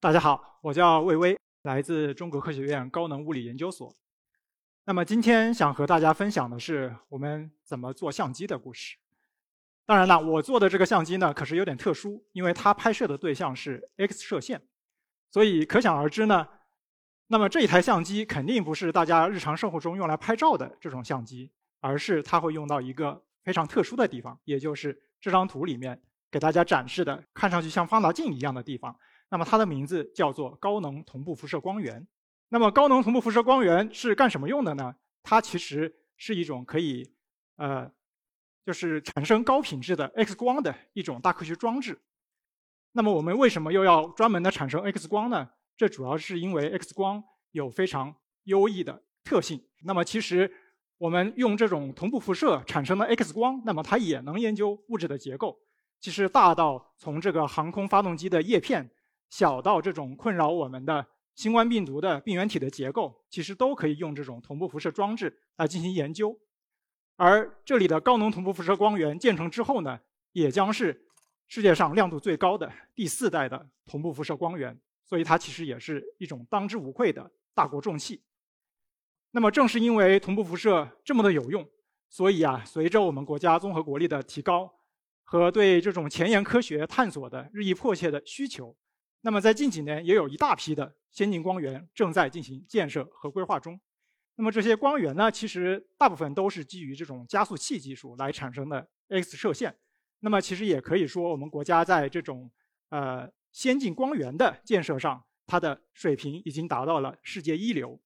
大家好，我叫魏巍，来自中国科学院高能物理研究所。那么今天想和大家分享的是我们怎么做相机的故事。当然了，我做的这个相机呢，可是有点特殊，因为它拍摄的对象是 X 射线，所以可想而知呢。那么这一台相机肯定不是大家日常生活中用来拍照的这种相机，而是它会用到一个非常特殊的地方，也就是这张图里面给大家展示的看上去像放大镜一样的地方。那么它的名字叫做高能同步辐射光源。那么高能同步辐射光源是干什么用的呢？它其实是一种可以，呃，就是产生高品质的 X 光的一种大科学装置。那么我们为什么又要专门的产生 X 光呢？这主要是因为 X 光有非常优异的特性。那么其实我们用这种同步辐射产生的 X 光，那么它也能研究物质的结构。其实大到从这个航空发动机的叶片。小到这种困扰我们的新冠病毒的病原体的结构，其实都可以用这种同步辐射装置来进行研究。而这里的高能同步辐射光源建成之后呢，也将是世界上亮度最高的第四代的同步辐射光源，所以它其实也是一种当之无愧的大国重器。那么正是因为同步辐射这么的有用，所以啊，随着我们国家综合国力的提高和对这种前沿科学探索的日益迫切的需求。那么在近几年，也有一大批的先进光源正在进行建设和规划中。那么这些光源呢，其实大部分都是基于这种加速器技术来产生的 X 射线。那么其实也可以说，我们国家在这种呃先进光源的建设上，它的水平已经达到了世界一流。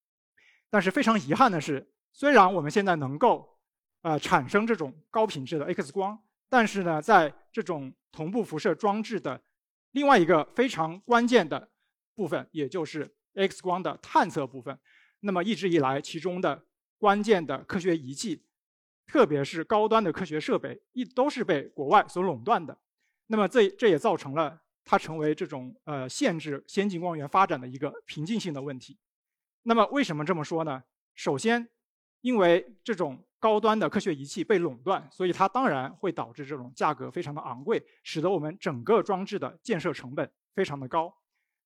但是非常遗憾的是，虽然我们现在能够呃产生这种高品质的 X 光，但是呢，在这种同步辐射装置的另外一个非常关键的部分，也就是 X 光的探测部分。那么一直以来，其中的关键的科学仪器，特别是高端的科学设备，一都是被国外所垄断的。那么这这也造成了它成为这种呃限制先进光源发展的一个瓶颈性的问题。那么为什么这么说呢？首先，因为这种高端的科学仪器被垄断，所以它当然会导致这种价格非常的昂贵，使得我们整个装置的建设成本非常的高。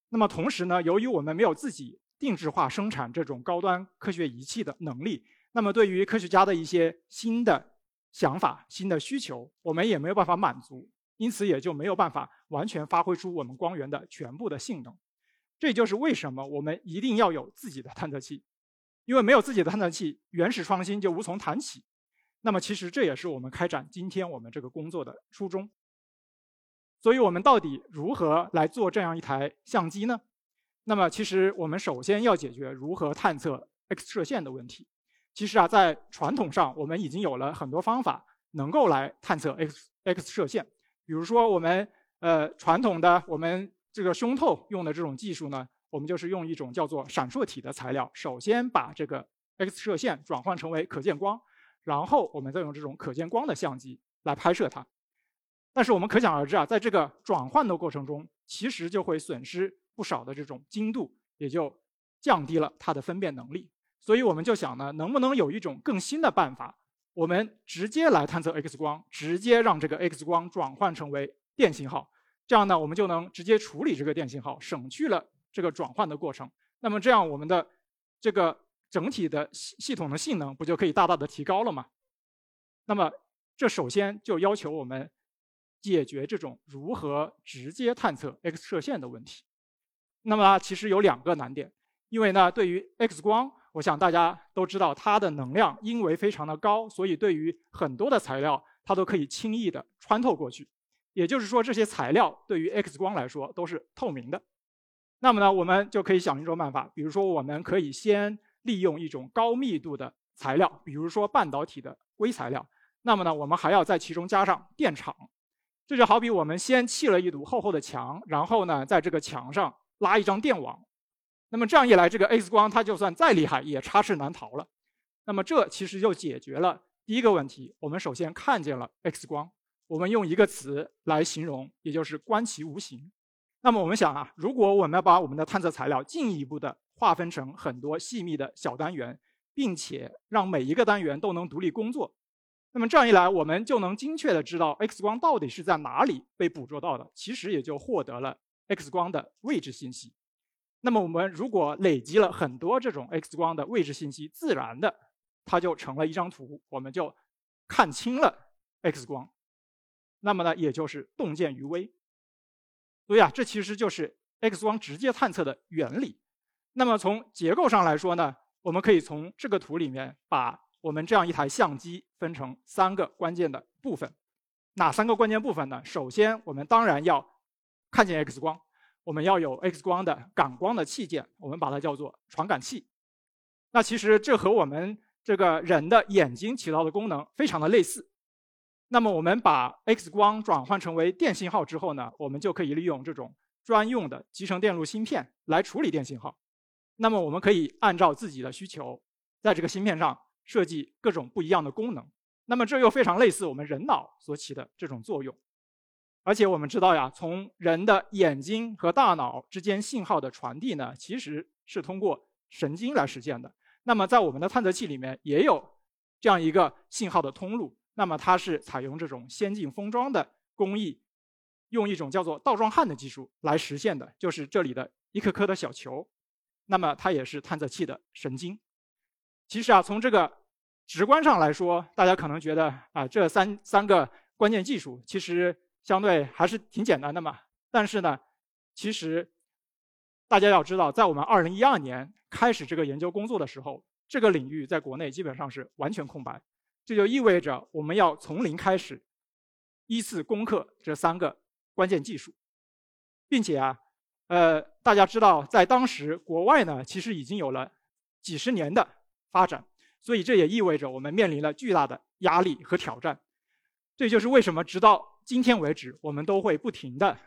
那么同时呢，由于我们没有自己定制化生产这种高端科学仪器的能力，那么对于科学家的一些新的想法、新的需求，我们也没有办法满足，因此也就没有办法完全发挥出我们光源的全部的性能。这就是为什么我们一定要有自己的探测器。因为没有自己的探测器，原始创新就无从谈起。那么，其实这也是我们开展今天我们这个工作的初衷。所以，我们到底如何来做这样一台相机呢？那么，其实我们首先要解决如何探测 X 射线的问题。其实啊，在传统上，我们已经有了很多方法能够来探测 X X 射线。比如说，我们呃传统的我们这个胸透用的这种技术呢。我们就是用一种叫做闪烁体的材料，首先把这个 X 射线转换成为可见光，然后我们再用这种可见光的相机来拍摄它。但是我们可想而知啊，在这个转换的过程中，其实就会损失不少的这种精度，也就降低了它的分辨能力。所以我们就想呢，能不能有一种更新的办法，我们直接来探测 X 光，直接让这个 X 光转换成为电信号，这样呢，我们就能直接处理这个电信号，省去了。这个转换的过程，那么这样我们的这个整体的系系统的性能不就可以大大的提高了吗？那么这首先就要求我们解决这种如何直接探测 X 射线的问题。那么其实有两个难点，因为呢，对于 X 光，我想大家都知道它的能量因为非常的高，所以对于很多的材料它都可以轻易的穿透过去。也就是说，这些材料对于 X 光来说都是透明的。那么呢，我们就可以想一种办法，比如说，我们可以先利用一种高密度的材料，比如说半导体的硅材料。那么呢，我们还要在其中加上电场。这就好比我们先砌了一堵厚厚的墙，然后呢，在这个墙上拉一张电网。那么这样一来，这个 X 光它就算再厉害，也插翅难逃了。那么这其实就解决了第一个问题。我们首先看见了 X 光，我们用一个词来形容，也就是观其无形。那么我们想啊，如果我们要把我们的探测材料进一步的划分成很多细密的小单元，并且让每一个单元都能独立工作，那么这样一来，我们就能精确的知道 X 光到底是在哪里被捕捉到的，其实也就获得了 X 光的位置信息。那么我们如果累积了很多这种 X 光的位置信息，自然的它就成了一张图，我们就看清了 X 光。那么呢，也就是洞见于微。所以啊，这其实就是 X 光直接探测的原理。那么从结构上来说呢，我们可以从这个图里面把我们这样一台相机分成三个关键的部分。哪三个关键部分呢？首先，我们当然要看见 X 光，我们要有 X 光的感光的器件，我们把它叫做传感器。那其实这和我们这个人的眼睛起到的功能非常的类似。那么我们把 X 光转换成为电信号之后呢，我们就可以利用这种专用的集成电路芯片来处理电信号。那么我们可以按照自己的需求，在这个芯片上设计各种不一样的功能。那么这又非常类似我们人脑所起的这种作用。而且我们知道呀，从人的眼睛和大脑之间信号的传递呢，其实是通过神经来实现的。那么在我们的探测器里面也有这样一个信号的通路。那么它是采用这种先进封装的工艺，用一种叫做倒装焊的技术来实现的，就是这里的一颗颗的小球。那么它也是探测器的神经。其实啊，从这个直观上来说，大家可能觉得啊，这三三个关键技术其实相对还是挺简单的嘛。但是呢，其实大家要知道，在我们2012年开始这个研究工作的时候，这个领域在国内基本上是完全空白。这就意味着我们要从零开始，依次攻克这三个关键技术，并且啊，呃，大家知道，在当时国外呢，其实已经有了几十年的发展，所以这也意味着我们面临了巨大的压力和挑战。这就是为什么直到今天为止，我们都会不停的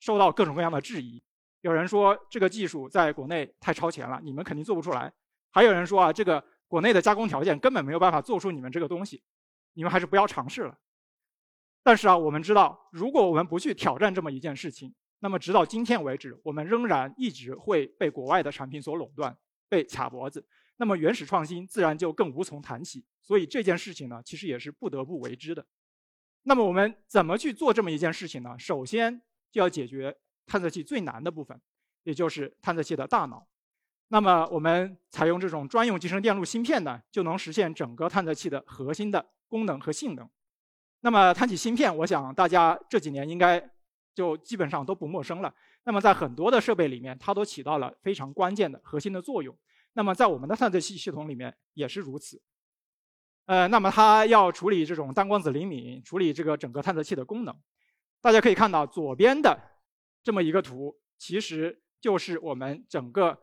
受到各种各样的质疑。有人说这个技术在国内太超前了，你们肯定做不出来；还有人说啊，这个。国内的加工条件根本没有办法做出你们这个东西，你们还是不要尝试了。但是啊，我们知道，如果我们不去挑战这么一件事情，那么直到今天为止，我们仍然一直会被国外的产品所垄断，被卡脖子。那么原始创新自然就更无从谈起。所以这件事情呢，其实也是不得不为之的。那么我们怎么去做这么一件事情呢？首先就要解决探测器最难的部分，也就是探测器的大脑。那么我们采用这种专用集成电路芯片呢，就能实现整个探测器的核心的功能和性能。那么谈起芯片，我想大家这几年应该就基本上都不陌生了。那么在很多的设备里面，它都起到了非常关键的核心的作用。那么在我们的探测器系统里面也是如此。呃，那么它要处理这种单光子灵敏，处理这个整个探测器的功能。大家可以看到左边的这么一个图，其实就是我们整个。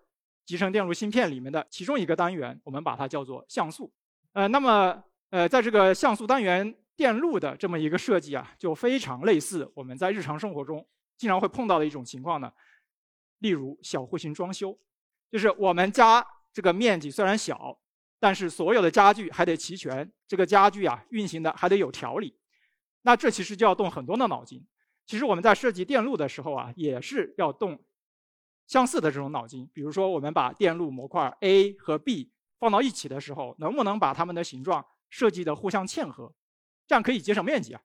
集成电路芯片里面的其中一个单元，我们把它叫做像素。呃，那么呃，在这个像素单元电路的这么一个设计啊，就非常类似我们在日常生活中经常会碰到的一种情况呢。例如小户型装修，就是我们家这个面积虽然小，但是所有的家具还得齐全，这个家具啊运行的还得有条理。那这其实就要动很多的脑筋。其实我们在设计电路的时候啊，也是要动。相似的这种脑筋，比如说我们把电路模块 A 和 B 放到一起的时候，能不能把它们的形状设计的互相嵌合，这样可以节省面积啊。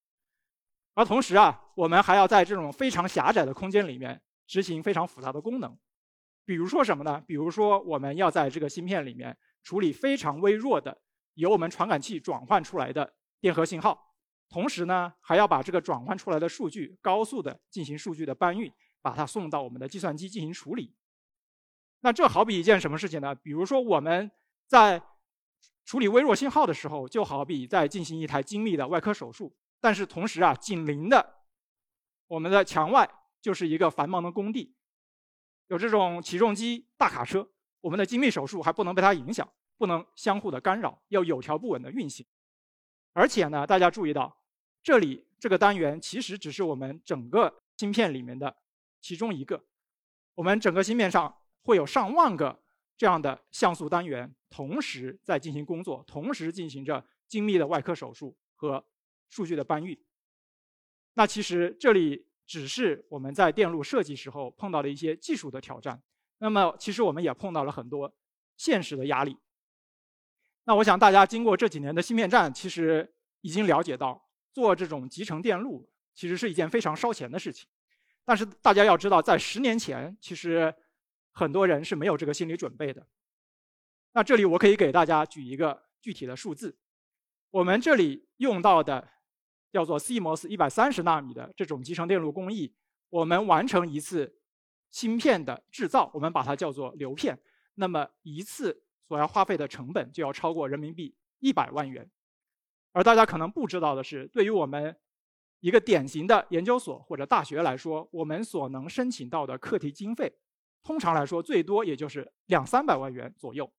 而同时啊，我们还要在这种非常狭窄的空间里面执行非常复杂的功能，比如说什么呢？比如说我们要在这个芯片里面处理非常微弱的由我们传感器转换出来的电荷信号，同时呢，还要把这个转换出来的数据高速的进行数据的搬运。把它送到我们的计算机进行处理。那这好比一件什么事情呢？比如说我们在处理微弱信号的时候，就好比在进行一台精密的外科手术。但是同时啊，紧邻的我们的墙外就是一个繁忙的工地，有这种起重机、大卡车，我们的精密手术还不能被它影响，不能相互的干扰，要有条不紊的运行。而且呢，大家注意到，这里这个单元其实只是我们整个芯片里面的。其中一个，我们整个芯片上会有上万个这样的像素单元，同时在进行工作，同时进行着精密的外科手术和数据的搬运。那其实这里只是我们在电路设计时候碰到的一些技术的挑战。那么其实我们也碰到了很多现实的压力。那我想大家经过这几年的芯片战，其实已经了解到，做这种集成电路其实是一件非常烧钱的事情。但是大家要知道，在十年前，其实很多人是没有这个心理准备的。那这里我可以给大家举一个具体的数字，我们这里用到的叫做 CMOS 一百三十纳米的这种集成电路工艺，我们完成一次芯片的制造，我们把它叫做流片，那么一次所要花费的成本就要超过人民币一百万元。而大家可能不知道的是，对于我们一个典型的研究所或者大学来说，我们所能申请到的课题经费，通常来说最多也就是两三百万元左右。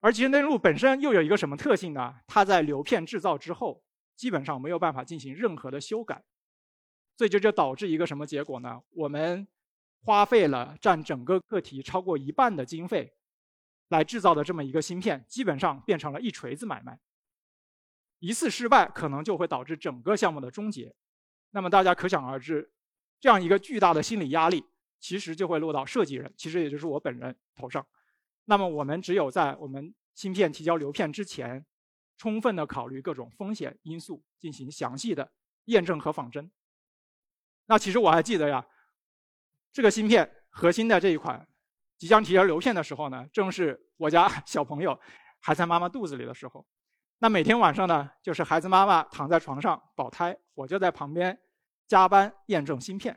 而集成电路本身又有一个什么特性呢？它在流片制造之后，基本上没有办法进行任何的修改，所以这就导致一个什么结果呢？我们花费了占整个课题超过一半的经费来制造的这么一个芯片，基本上变成了一锤子买卖。一次失败可能就会导致整个项目的终结，那么大家可想而知，这样一个巨大的心理压力，其实就会落到设计人，其实也就是我本人头上。那么我们只有在我们芯片提交流片之前，充分的考虑各种风险因素，进行详细的验证和仿真。那其实我还记得呀，这个芯片核心的这一款即将提交流片的时候呢，正是我家 小朋友还在妈妈肚子里的时候。那每天晚上呢，就是孩子妈妈躺在床上保胎，我就在旁边加班验证芯片。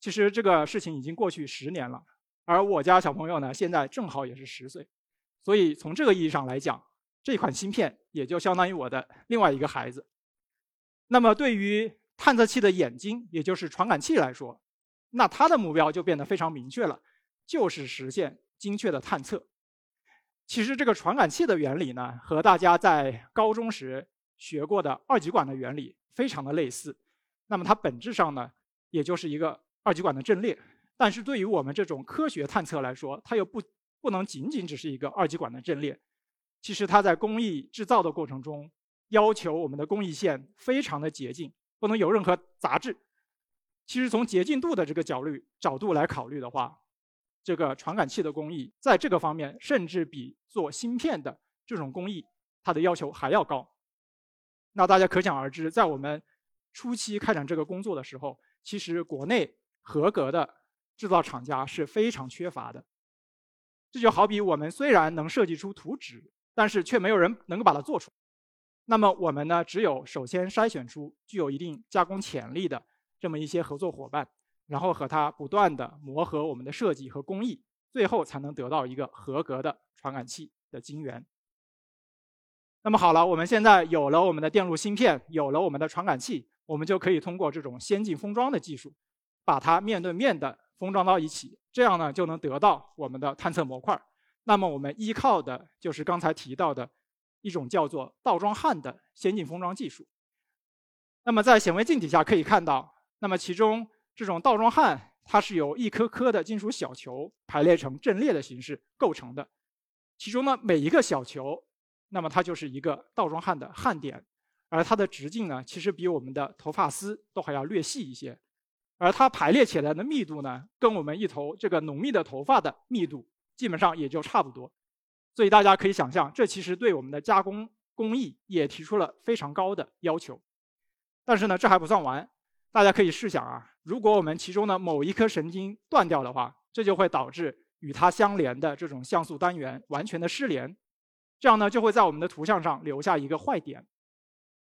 其实这个事情已经过去十年了，而我家小朋友呢，现在正好也是十岁，所以从这个意义上来讲，这款芯片也就相当于我的另外一个孩子。那么对于探测器的眼睛，也就是传感器来说，那它的目标就变得非常明确了，就是实现精确的探测。其实这个传感器的原理呢，和大家在高中时学过的二极管的原理非常的类似。那么它本质上呢，也就是一个二极管的阵列。但是对于我们这种科学探测来说，它又不不能仅仅只是一个二极管的阵列。其实它在工艺制造的过程中，要求我们的工艺线非常的洁净，不能有任何杂质。其实从洁净度的这个角率角度来考虑的话，这个传感器的工艺，在这个方面，甚至比做芯片的这种工艺，它的要求还要高。那大家可想而知，在我们初期开展这个工作的时候，其实国内合格的制造厂家是非常缺乏的。这就好比我们虽然能设计出图纸，但是却没有人能够把它做出。那么我们呢，只有首先筛选出具有一定加工潜力的这么一些合作伙伴。然后和它不断的磨合我们的设计和工艺，最后才能得到一个合格的传感器的晶圆。那么好了，我们现在有了我们的电路芯片，有了我们的传感器，我们就可以通过这种先进封装的技术，把它面对面的封装到一起，这样呢就能得到我们的探测模块。那么我们依靠的就是刚才提到的一种叫做倒装焊的先进封装技术。那么在显微镜底下可以看到，那么其中。这种倒装焊，它是由一颗颗的金属小球排列成阵列的形式构成的，其中呢每一个小球，那么它就是一个倒装焊的焊点，而它的直径呢，其实比我们的头发丝都还要略细一些，而它排列起来的密度呢，跟我们一头这个浓密的头发的密度基本上也就差不多，所以大家可以想象，这其实对我们的加工工艺也提出了非常高的要求。但是呢，这还不算完。大家可以试想啊，如果我们其中的某一颗神经断掉的话，这就会导致与它相连的这种像素单元完全的失联，这样呢就会在我们的图像上留下一个坏点。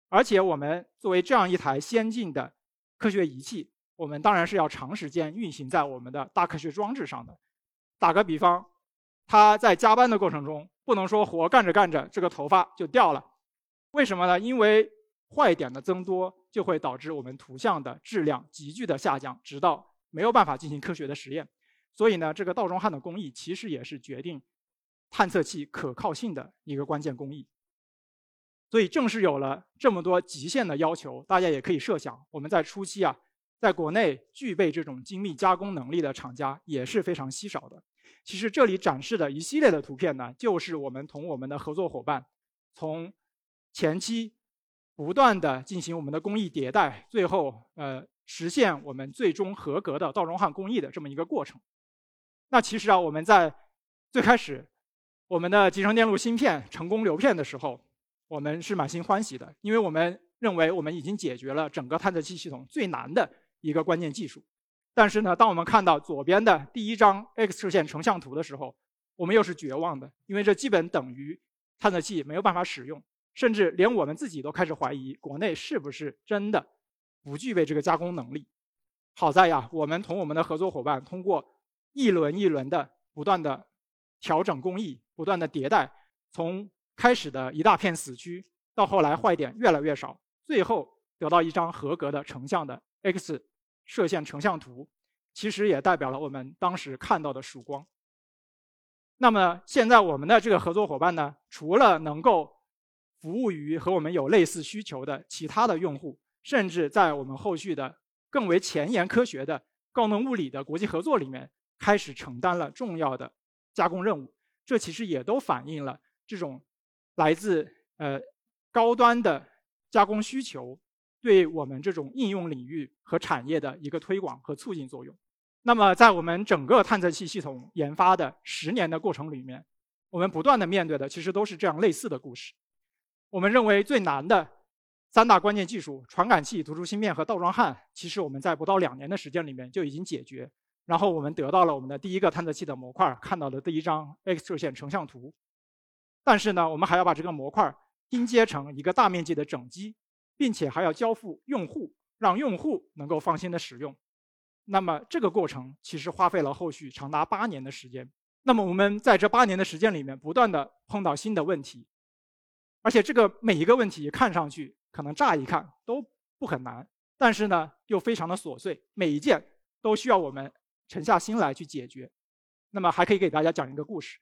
而且我们作为这样一台先进的科学仪器，我们当然是要长时间运行在我们的大科学装置上的。打个比方，它在加班的过程中，不能说活干着干着这个头发就掉了，为什么呢？因为坏点的增多就会导致我们图像的质量急剧的下降，直到没有办法进行科学的实验。所以呢，这个倒装焊的工艺其实也是决定探测器可靠性的一个关键工艺。所以正是有了这么多极限的要求，大家也可以设想，我们在初期啊，在国内具备这种精密加工能力的厂家也是非常稀少的。其实这里展示的一系列的图片呢，就是我们同我们的合作伙伴从前期。不断的进行我们的工艺迭代，最后呃实现我们最终合格的倒装焊工艺的这么一个过程。那其实啊，我们在最开始我们的集成电路芯片成功流片的时候，我们是满心欢喜的，因为我们认为我们已经解决了整个探测器系统最难的一个关键技术。但是呢，当我们看到左边的第一张 X 射线成像图的时候，我们又是绝望的，因为这基本等于探测器没有办法使用，甚至连我们自己都开始怀疑国内是不是真的不具备这个加工能力。好在呀，我们同我们的合作伙伴通过一轮一轮的不断的调整工艺。不断的迭代，从开始的一大片死区，到后来坏点越来越少，最后得到一张合格的成像的 X 射线成像图，其实也代表了我们当时看到的曙光。那么现在我们的这个合作伙伴呢，除了能够服务于和我们有类似需求的其他的用户，甚至在我们后续的更为前沿科学的高能物理的国际合作里面，开始承担了重要的加工任务。这其实也都反映了这种来自呃高端的加工需求对我们这种应用领域和产业的一个推广和促进作用。那么，在我们整个探测器系统研发的十年的过程里面，我们不断的面对的其实都是这样类似的故事。我们认为最难的三大关键技术——传感器、突出芯片和倒装焊，其实我们在不到两年的时间里面就已经解决。然后我们得到了我们的第一个探测器的模块，看到的第一张 X 射线成像图。但是呢，我们还要把这个模块拼接成一个大面积的整机，并且还要交付用户，让用户能够放心的使用。那么这个过程其实花费了后续长达八年的时间。那么我们在这八年的时间里面，不断的碰到新的问题，而且这个每一个问题看上去可能乍一看都不很难，但是呢又非常的琐碎，每一件都需要我们。沉下心来去解决，那么还可以给大家讲一个故事。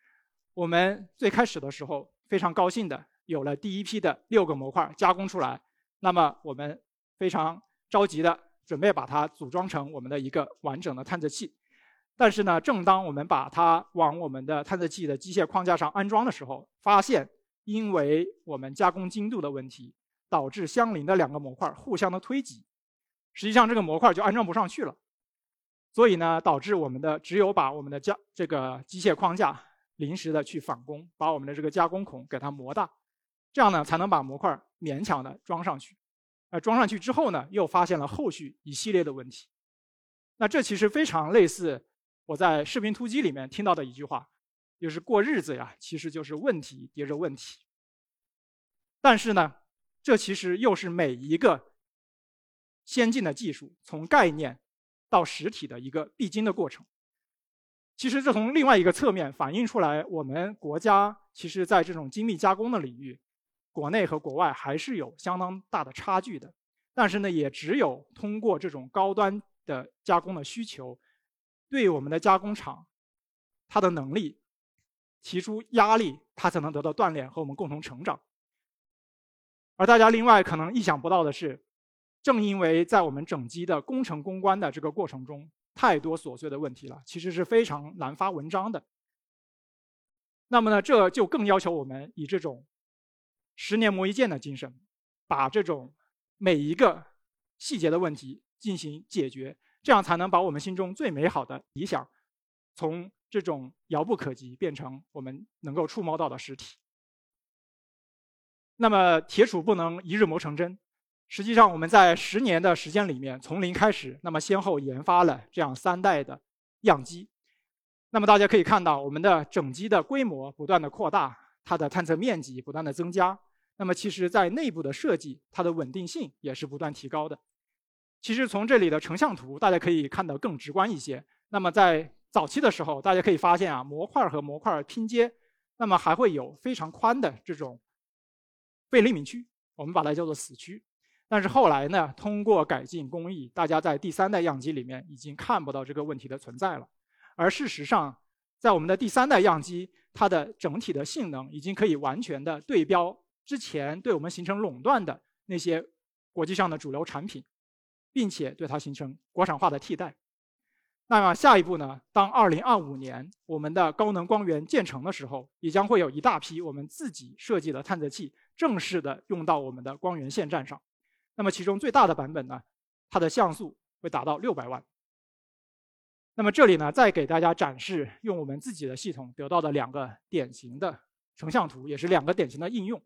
我们最开始的时候非常高兴的有了第一批的六个模块加工出来，那么我们非常着急的准备把它组装成我们的一个完整的探测器。但是呢，正当我们把它往我们的探测器的机械框架上安装的时候，发现因为我们加工精度的问题，导致相邻的两个模块互相的推挤，实际上这个模块就安装不上去了。所以呢，导致我们的只有把我们的加这个机械框架临时的去返工，把我们的这个加工孔给它磨大，这样呢才能把模块勉强的装上去。呃，装上去之后呢，又发现了后续一系列的问题。那这其实非常类似我在视频突击里面听到的一句话，就是过日子呀，其实就是问题叠着问题。但是呢，这其实又是每一个先进的技术从概念。到实体的一个必经的过程。其实这从另外一个侧面反映出来，我们国家其实在这种精密加工的领域，国内和国外还是有相当大的差距的。但是呢，也只有通过这种高端的加工的需求，对我们的加工厂，它的能力提出压力，它才能得到锻炼和我们共同成长。而大家另外可能意想不到的是。正因为在我们整机的工程攻关的这个过程中，太多琐碎的问题了，其实是非常难发文章的。那么呢，这就更要求我们以这种十年磨一剑的精神，把这种每一个细节的问题进行解决，这样才能把我们心中最美好的理想，从这种遥不可及变成我们能够触摸到的实体。那么铁杵不能一日磨成针。实际上，我们在十年的时间里面，从零开始，那么先后研发了这样三代的样机。那么大家可以看到，我们的整机的规模不断的扩大，它的探测面积不断的增加。那么其实，在内部的设计，它的稳定性也是不断提高的。其实从这里的成像图，大家可以看得更直观一些。那么在早期的时候，大家可以发现啊，模块和模块拼接，那么还会有非常宽的这种非灵敏区，我们把它叫做死区。但是后来呢，通过改进工艺，大家在第三代样机里面已经看不到这个问题的存在了。而事实上，在我们的第三代样机，它的整体的性能已经可以完全的对标之前对我们形成垄断的那些国际上的主流产品，并且对它形成国产化的替代。那么下一步呢？当2025年我们的高能光源建成的时候，也将会有一大批我们自己设计的探测器正式的用到我们的光源线站上。那么其中最大的版本呢，它的像素会达到六百万。那么这里呢，再给大家展示用我们自己的系统得到的两个典型的成像图，也是两个典型的应用。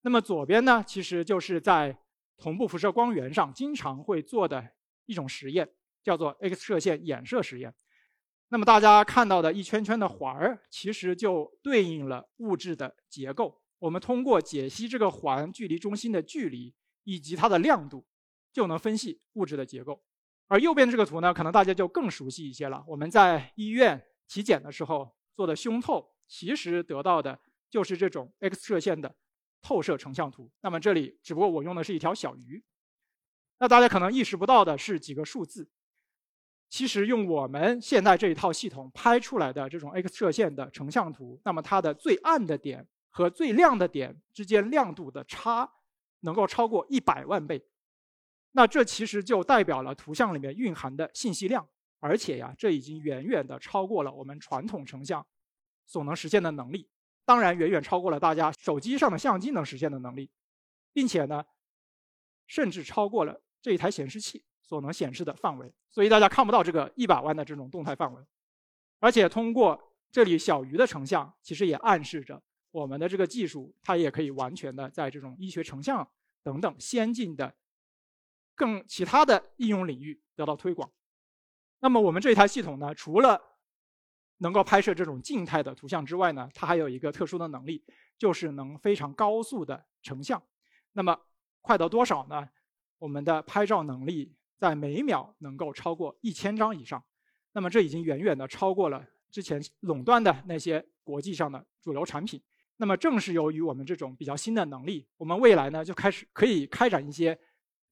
那么左边呢，其实就是在同步辐射光源上经常会做的一种实验，叫做 X 射线衍射实验。那么大家看到的一圈圈的环儿，其实就对应了物质的结构。我们通过解析这个环距离中心的距离以及它的亮度，就能分析物质的结构。而右边这个图呢，可能大家就更熟悉一些了。我们在医院体检的时候做的胸透，其实得到的就是这种 X 射线的透射成像图。那么这里只不过我用的是一条小鱼。那大家可能意识不到的是几个数字。其实用我们现在这一套系统拍出来的这种 X 射线的成像图，那么它的最暗的点和最亮的点之间亮度的差，能够超过一百万倍。那这其实就代表了图像里面蕴含的信息量，而且呀，这已经远远的超过了我们传统成像所能实现的能力，当然远远超过了大家手机上的相机能实现的能力，并且呢，甚至超过了这一台显示器所能显示的范围，所以大家看不到这个一百万的这种动态范围，而且通过这里小鱼的成像，其实也暗示着我们的这个技术，它也可以完全的在这种医学成像等等先进的。更其他的应用领域得到推广。那么我们这一台系统呢，除了能够拍摄这种静态的图像之外呢，它还有一个特殊的能力，就是能非常高速的成像。那么快到多少呢？我们的拍照能力在每秒能够超过一千张以上。那么这已经远远的超过了之前垄断的那些国际上的主流产品。那么正是由于我们这种比较新的能力，我们未来呢就开始可以开展一些。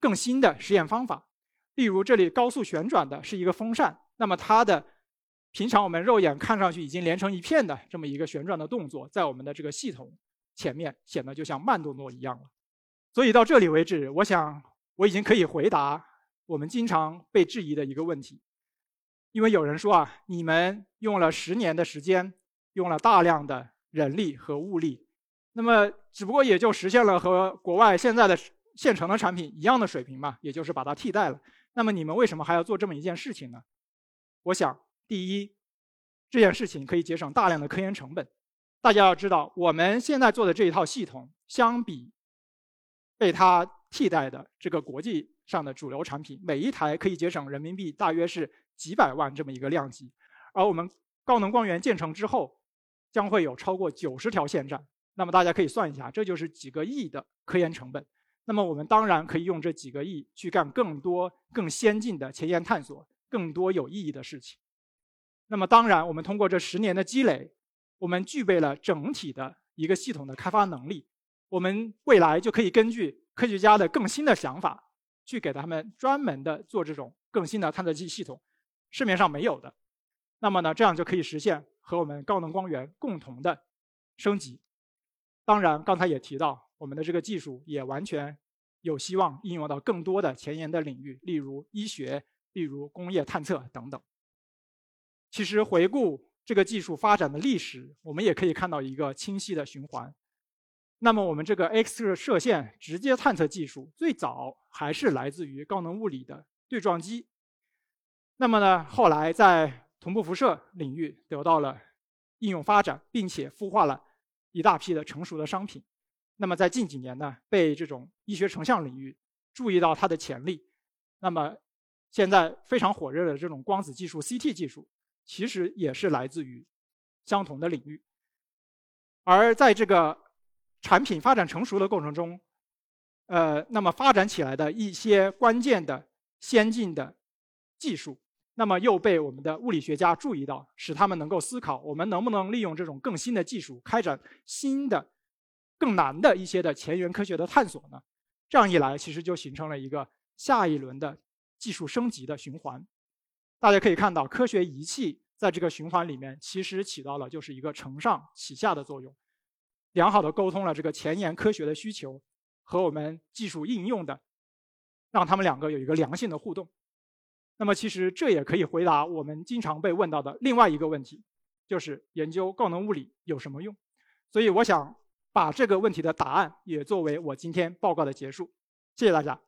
更新的实验方法，例如这里高速旋转的是一个风扇，那么它的平常我们肉眼看上去已经连成一片的这么一个旋转的动作，在我们的这个系统前面显得就像慢动作一样了。所以到这里为止，我想我已经可以回答我们经常被质疑的一个问题，因为有人说啊，你们用了十年的时间，用了大量的人力和物力，那么只不过也就实现了和国外现在的。现成的产品一样的水平嘛，也就是把它替代了。那么你们为什么还要做这么一件事情呢？我想，第一，这件事情可以节省大量的科研成本。大家要知道，我们现在做的这一套系统，相比被它替代的这个国际上的主流产品，每一台可以节省人民币大约是几百万这么一个量级。而我们高能光源建成之后，将会有超过九十条线站。那么大家可以算一下，这就是几个亿的科研成本。那么我们当然可以用这几个亿去干更多更先进的前沿探索，更多有意义的事情。那么当然，我们通过这十年的积累，我们具备了整体的一个系统的开发能力。我们未来就可以根据科学家的更新的想法，去给他们专门的做这种更新的探测器系统，市面上没有的。那么呢，这样就可以实现和我们高能光源共同的升级。当然，刚才也提到。我们的这个技术也完全有希望应用到更多的前沿的领域，例如医学、例如工业探测等等。其实回顾这个技术发展的历史，我们也可以看到一个清晰的循环。那么我们这个 X 射线直接探测技术最早还是来自于高能物理的对撞机。那么呢，后来在同步辐射领域得到了应用发展，并且孵化了一大批的成熟的商品。那么在近几年呢，被这种医学成像领域注意到它的潜力。那么现在非常火热的这种光子技术 CT 技术，其实也是来自于相同的领域。而在这个产品发展成熟的过程中，呃，那么发展起来的一些关键的先进的技术，那么又被我们的物理学家注意到，使他们能够思考我们能不能利用这种更新的技术开展新的。更难的一些的前沿科学的探索呢，这样一来，其实就形成了一个下一轮的技术升级的循环。大家可以看到，科学仪器在这个循环里面，其实起到了就是一个承上启下的作用，良好的沟通了这个前沿科学的需求和我们技术应用的，让他们两个有一个良性的互动。那么，其实这也可以回答我们经常被问到的另外一个问题，就是研究高能物理有什么用？所以，我想。把这个问题的答案也作为我今天报告的结束，谢谢大家。